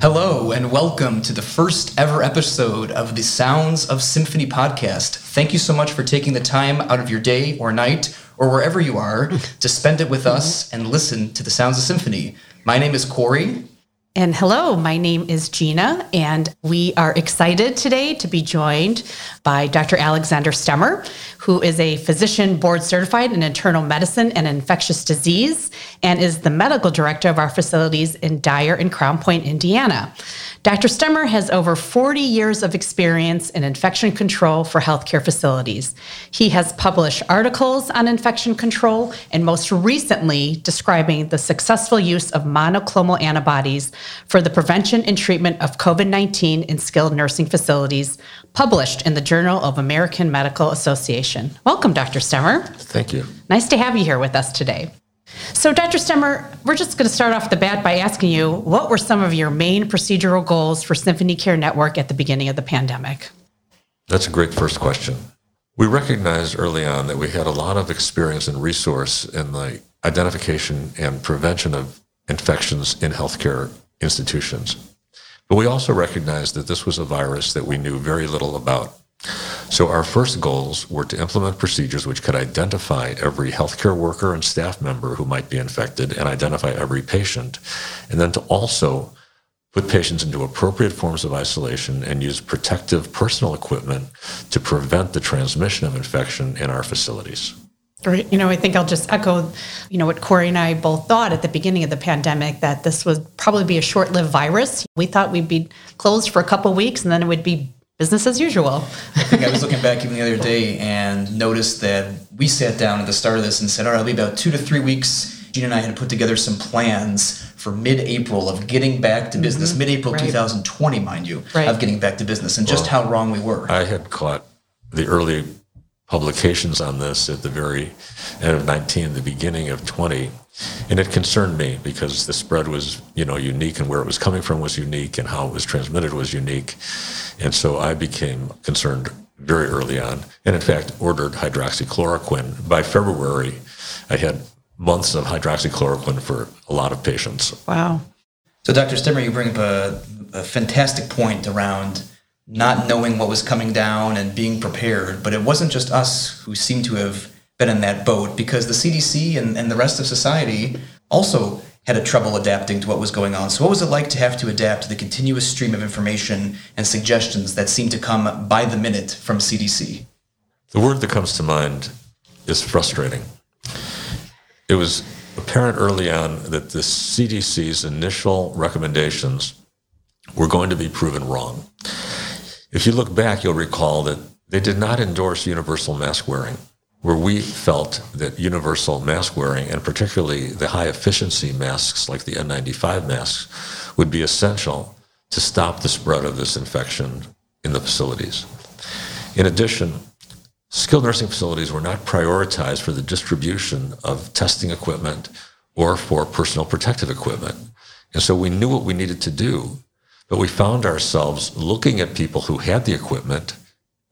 Hello, and welcome to the first ever episode of the Sounds of Symphony podcast. Thank you so much for taking the time out of your day or night or wherever you are to spend it with us and listen to the Sounds of Symphony. My name is Corey. And hello, my name is Gina, and we are excited today to be joined by Dr. Alexander Stemer, who is a physician board certified in internal medicine and infectious disease and is the medical director of our facilities in Dyer and Crown Point, Indiana. Dr. Stemer has over 40 years of experience in infection control for healthcare facilities. He has published articles on infection control and most recently describing the successful use of monoclonal antibodies for the prevention and treatment of COVID 19 in skilled nursing facilities, published in the Journal of American Medical Association. Welcome, Dr. Stemer. Thank you. Nice to have you here with us today. So, Dr. Stemer, we're just going to start off the bat by asking you what were some of your main procedural goals for Symphony Care Network at the beginning of the pandemic? That's a great first question. We recognized early on that we had a lot of experience and resource in the identification and prevention of infections in healthcare institutions. But we also recognized that this was a virus that we knew very little about. So our first goals were to implement procedures which could identify every healthcare worker and staff member who might be infected and identify every patient, and then to also put patients into appropriate forms of isolation and use protective personal equipment to prevent the transmission of infection in our facilities. You know, I think I'll just echo, you know, what Corey and I both thought at the beginning of the pandemic that this would probably be a short-lived virus. We thought we'd be closed for a couple weeks and then it would be business as usual. I think I was looking back even the other day and noticed that we sat down at the start of this and said, all right, it'll be about two to three weeks. Gina and I had put together some plans for mid-April of getting back to business, mm-hmm. mid-April right. 2020, mind you, right. of getting back to business, and well, just how wrong we were. I had caught the early publications on this at the very end of 19, the beginning of 20, and it concerned me because the spread was, you know, unique, and where it was coming from was unique, and how it was transmitted was unique. And so I became concerned very early on, and in fact ordered hydroxychloroquine. By February, I had months of hydroxychloroquine for a lot of patients. Wow. So, Dr. Stemer, you bring up a, a fantastic point around not knowing what was coming down and being prepared. But it wasn't just us who seemed to have been in that boat because the CDC and, and the rest of society also had a trouble adapting to what was going on. So, what was it like to have to adapt to the continuous stream of information and suggestions that seemed to come by the minute from CDC? The word that comes to mind is frustrating. It was apparent early on that the CDC's initial recommendations were going to be proven wrong. If you look back, you'll recall that they did not endorse universal mask wearing where we felt that universal mask wearing, and particularly the high efficiency masks like the N95 masks, would be essential to stop the spread of this infection in the facilities. In addition, skilled nursing facilities were not prioritized for the distribution of testing equipment or for personal protective equipment. And so we knew what we needed to do, but we found ourselves looking at people who had the equipment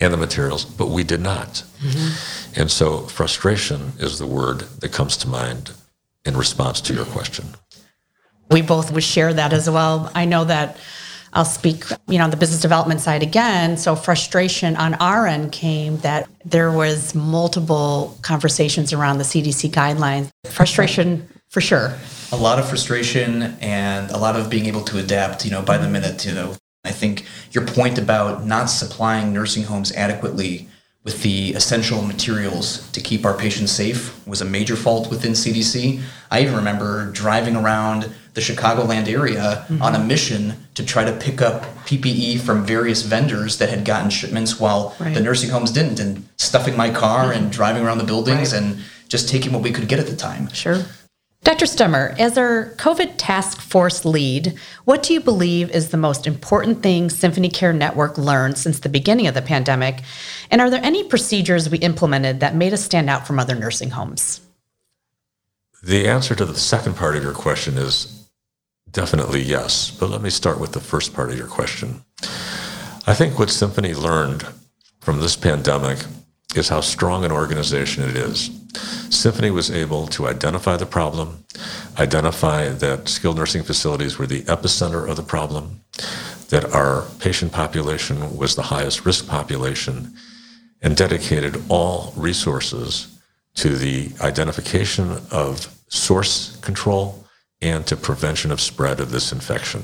and the materials, but we did not. Mm-hmm. And so frustration is the word that comes to mind in response to your question. We both would share that as well. I know that I'll speak, you know, on the business development side again. So frustration on our end came that there was multiple conversations around the CDC guidelines. Frustration for sure. A lot of frustration and a lot of being able to adapt, you know, by the minute, you know, I think your point about not supplying nursing homes adequately with the essential materials to keep our patients safe was a major fault within CDC. I even remember driving around the Chicagoland area mm-hmm. on a mission to try to pick up PPE from various vendors that had gotten shipments while right. the nursing homes didn't, and stuffing my car mm-hmm. and driving around the buildings right. and just taking what we could get at the time. Sure. Dr. Stemer, as our COVID task force lead, what do you believe is the most important thing Symphony Care Network learned since the beginning of the pandemic? And are there any procedures we implemented that made us stand out from other nursing homes? The answer to the second part of your question is definitely yes. But let me start with the first part of your question. I think what Symphony learned from this pandemic is how strong an organization it is. Symphony was able to identify the problem, identify that skilled nursing facilities were the epicenter of the problem, that our patient population was the highest risk population, and dedicated all resources to the identification of source control and to prevention of spread of this infection.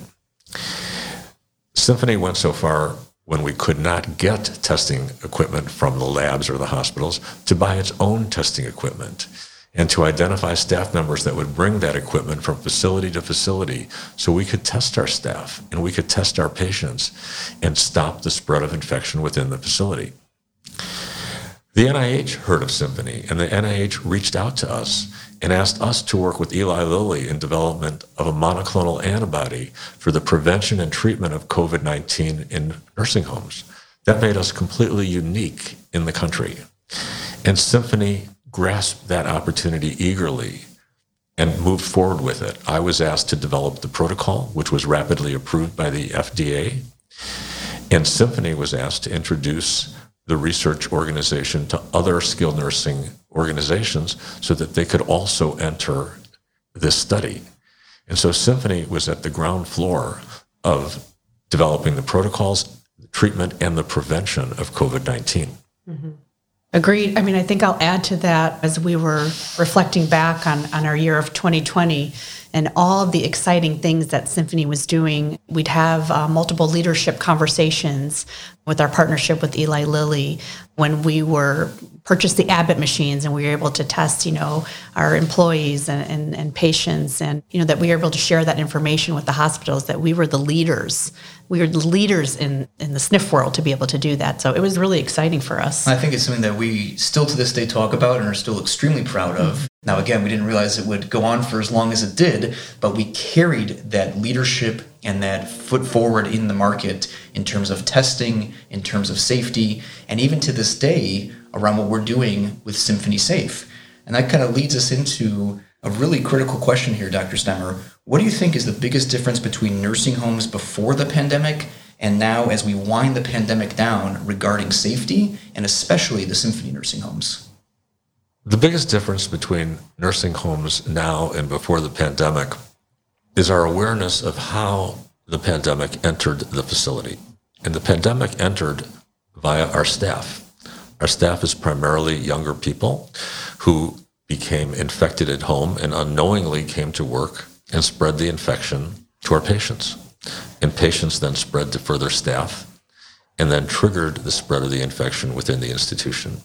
Symphony went so far when we could not get testing equipment from the labs or the hospitals to buy its own testing equipment and to identify staff members that would bring that equipment from facility to facility so we could test our staff and we could test our patients and stop the spread of infection within the facility. The NIH heard of Symphony, and the NIH reached out to us and asked us to work with Eli Lilly in development of a monoclonal antibody for the prevention and treatment of COVID 19 in nursing homes. That made us completely unique in the country. And Symphony grasped that opportunity eagerly and moved forward with it. I was asked to develop the protocol, which was rapidly approved by the FDA. And Symphony was asked to introduce the research organization to other skilled nursing organizations so that they could also enter this study. And so Symphony was at the ground floor of developing the protocols, treatment, and the prevention of COVID 19. Mm-hmm. Agreed. I mean, I think I'll add to that as we were reflecting back on, on our year of 2020 and all the exciting things that Symphony was doing. We'd have uh, multiple leadership conversations with our partnership with Eli Lilly when we were purchased the Abbott machines and we were able to test, you know, our employees and, and, and patients and, you know, that we were able to share that information with the hospitals, that we were the leaders. We were the leaders in, in the SNF world to be able to do that. So it was really exciting for us. I think it's something that we still to this day talk about and are still extremely proud of. Now, again, we didn't realize it would go on for as long as it did, but we carried that leadership and that foot forward in the market in terms of testing, in terms of safety, and even to this day around what we're doing with Symphony Safe. And that kind of leads us into a really critical question here, Dr. Stemer. What do you think is the biggest difference between nursing homes before the pandemic and now as we wind the pandemic down regarding safety and especially the Symphony nursing homes? The biggest difference between nursing homes now and before the pandemic is our awareness of how the pandemic entered the facility. And the pandemic entered via our staff. Our staff is primarily younger people who became infected at home and unknowingly came to work and spread the infection to our patients. And patients then spread to further staff and then triggered the spread of the infection within the institution.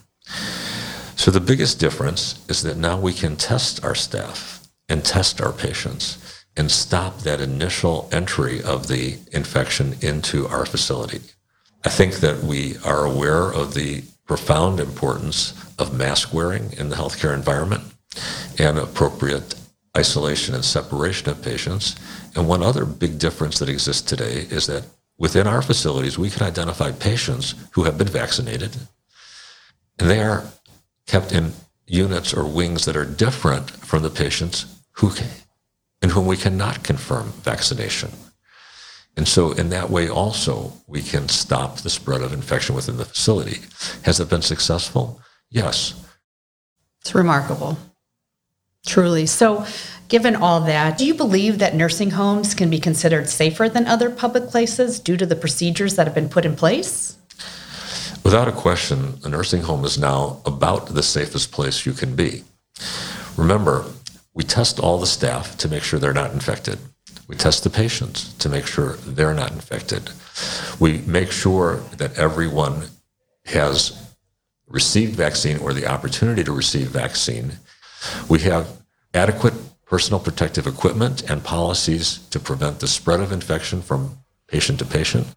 So the biggest difference is that now we can test our staff and test our patients and stop that initial entry of the infection into our facility. I think that we are aware of the profound importance of mask wearing in the healthcare environment and appropriate isolation and separation of patients. And one other big difference that exists today is that within our facilities, we can identify patients who have been vaccinated and they are kept in units or wings that are different from the patients who can, in whom we cannot confirm vaccination. And so, in that way, also, we can stop the spread of infection within the facility. Has it been successful? Yes. It's remarkable. Truly. So, given all that, do you believe that nursing homes can be considered safer than other public places due to the procedures that have been put in place? Without a question, a nursing home is now about the safest place you can be. Remember, we test all the staff to make sure they're not infected. We test the patients to make sure they're not infected. We make sure that everyone has received vaccine or the opportunity to receive vaccine. We have adequate personal protective equipment and policies to prevent the spread of infection from patient to patient.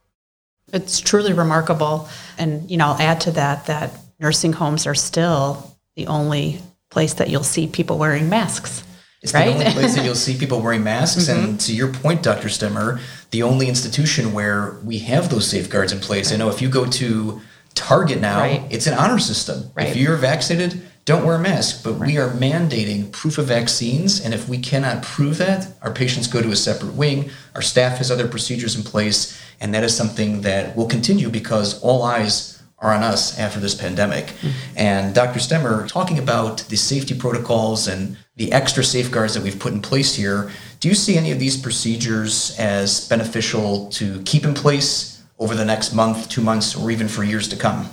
It's truly remarkable. And, you know, I'll add to that that nursing homes are still the only place that you'll see people wearing masks. It's right? the only place that you'll see people wearing masks. Mm-hmm. And to your point, Dr. Stemer, the only institution where we have those safeguards in place. Right. I know if you go to Target now, right. it's an honor system. Right. If you're vaccinated, don't wear a mask. But we are mandating proof of vaccines. And if we cannot prove that, our patients go to a separate wing. Our staff has other procedures in place and that is something that will continue because all eyes are on us after this pandemic. Mm-hmm. And Dr. Stemer, talking about the safety protocols and the extra safeguards that we've put in place here, do you see any of these procedures as beneficial to keep in place over the next month, two months, or even for years to come?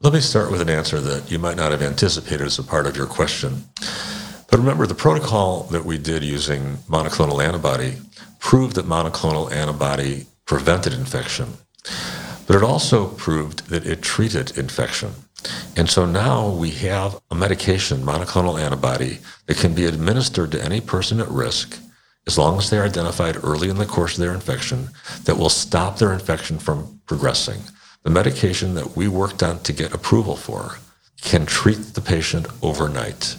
Let me start with an answer that you might not have anticipated as a part of your question. But remember, the protocol that we did using monoclonal antibody proved that monoclonal antibody prevented infection. But it also proved that it treated infection. And so now we have a medication, monoclonal antibody, that can be administered to any person at risk as long as they're identified early in the course of their infection that will stop their infection from progressing. The medication that we worked on to get approval for can treat the patient overnight.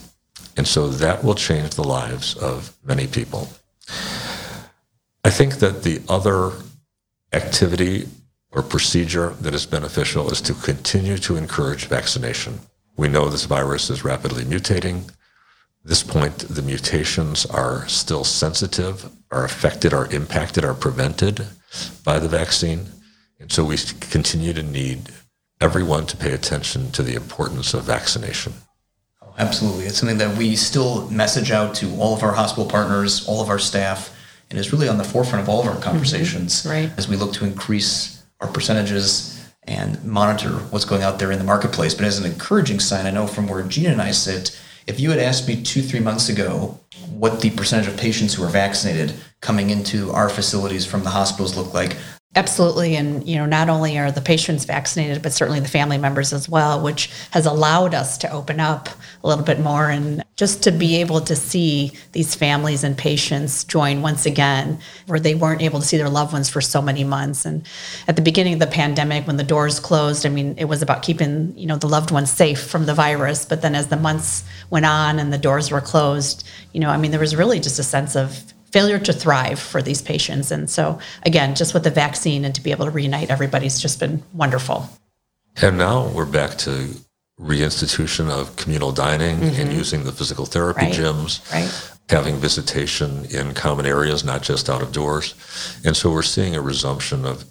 And so that will change the lives of many people. I think that the other activity or procedure that is beneficial is to continue to encourage vaccination. We know this virus is rapidly mutating. At this point, the mutations are still sensitive, are affected, are impacted, are prevented by the vaccine. And so we continue to need everyone to pay attention to the importance of vaccination. Absolutely. It's something that we still message out to all of our hospital partners, all of our staff, and is really on the forefront of all of our conversations mm-hmm. right. as we look to increase our percentages and monitor what's going out there in the marketplace. But as an encouraging sign, I know from where Gina and I sit, if you had asked me two, three months ago what the percentage of patients who are vaccinated coming into our facilities from the hospitals look like, Absolutely. And, you know, not only are the patients vaccinated, but certainly the family members as well, which has allowed us to open up a little bit more and just to be able to see these families and patients join once again, where they weren't able to see their loved ones for so many months. And at the beginning of the pandemic, when the doors closed, I mean, it was about keeping, you know, the loved ones safe from the virus. But then as the months went on and the doors were closed, you know, I mean, there was really just a sense of failure to thrive for these patients. And so, again, just with the vaccine and to be able to reunite everybody's just been wonderful. And now we're back to reinstitution of communal dining mm-hmm. and using the physical therapy right. gyms, right. having visitation in common areas, not just out of doors. And so we're seeing a resumption of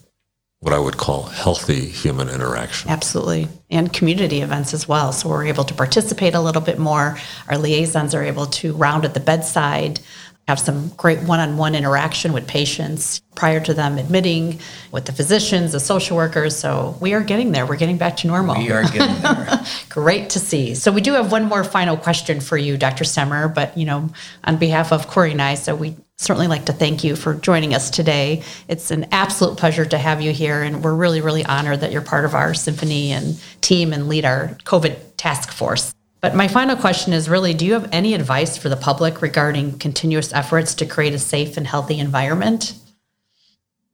what I would call healthy human interaction. Absolutely. And community events as well. So we're able to participate a little bit more. Our liaisons are able to round at the bedside have some great one-on-one interaction with patients prior to them admitting with the physicians the social workers. So we are getting there. We're getting back to normal. We are getting there. Great to see. So we do have one more final question for you dr stemer but you know on behalf of corey and i so we certainly like to thank you for joining us today. It's an absolute pleasure to have you here and we're really really honored that you're part of our symphony and team and lead our covid task force but my final question is really do you have any advice for the public regarding continuous efforts to create a safe and healthy environment?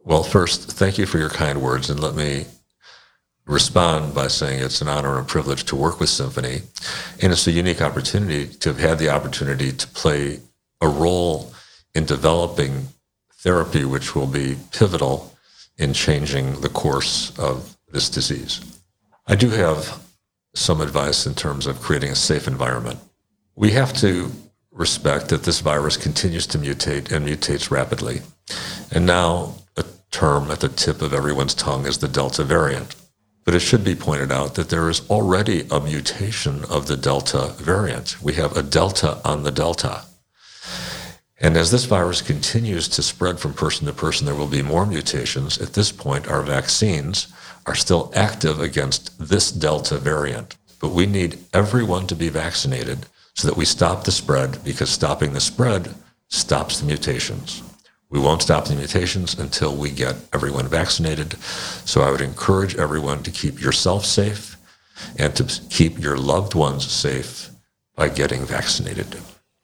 Well, first, thank you for your kind words. And let me respond by saying it's an honor and privilege to work with Symphony. And it's a unique opportunity to have had the opportunity to play a role in developing therapy, which will be pivotal in changing the course of this disease. I do have some advice in terms of creating a safe environment. We have to respect that this virus continues to mutate and mutates rapidly. And now a term at the tip of everyone's tongue is the Delta variant. But it should be pointed out that there is already a mutation of the Delta variant. We have a Delta on the Delta. And as this virus continues to spread from person to person, there will be more mutations. At this point, our vaccines are still active against this Delta variant. But we need everyone to be vaccinated so that we stop the spread because stopping the spread stops the mutations. We won't stop the mutations until we get everyone vaccinated. So I would encourage everyone to keep yourself safe and to keep your loved ones safe by getting vaccinated.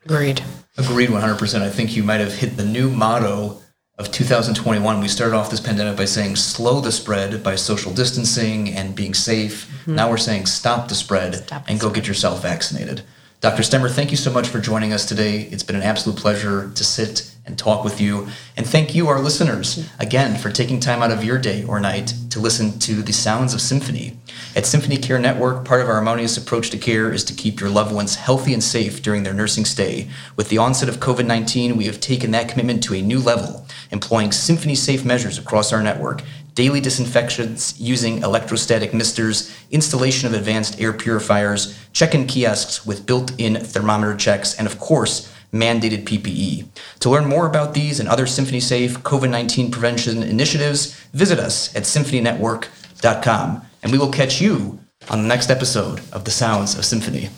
Agreed. Agreed 100%. I think you might have hit the new motto of 2021, we started off this pandemic by saying slow the spread by social distancing and being safe. Mm-hmm. Now we're saying stop the spread stop and go get yourself vaccinated. Dr. Stemer, thank you so much for joining us today. It's been an absolute pleasure to sit and talk with you. And thank you, our listeners, again, for taking time out of your day or night to listen to the sounds of symphony. At Symphony Care Network, part of our harmonious approach to care is to keep your loved ones healthy and safe during their nursing stay. With the onset of COVID 19, we have taken that commitment to a new level, employing symphony safe measures across our network daily disinfections using electrostatic misters, installation of advanced air purifiers, check in kiosks with built in thermometer checks, and of course, mandated PPE. To learn more about these and other Symphony Safe COVID 19 prevention initiatives, visit us at symphonynetwork.com. And we will catch you on the next episode of The Sounds of Symphony.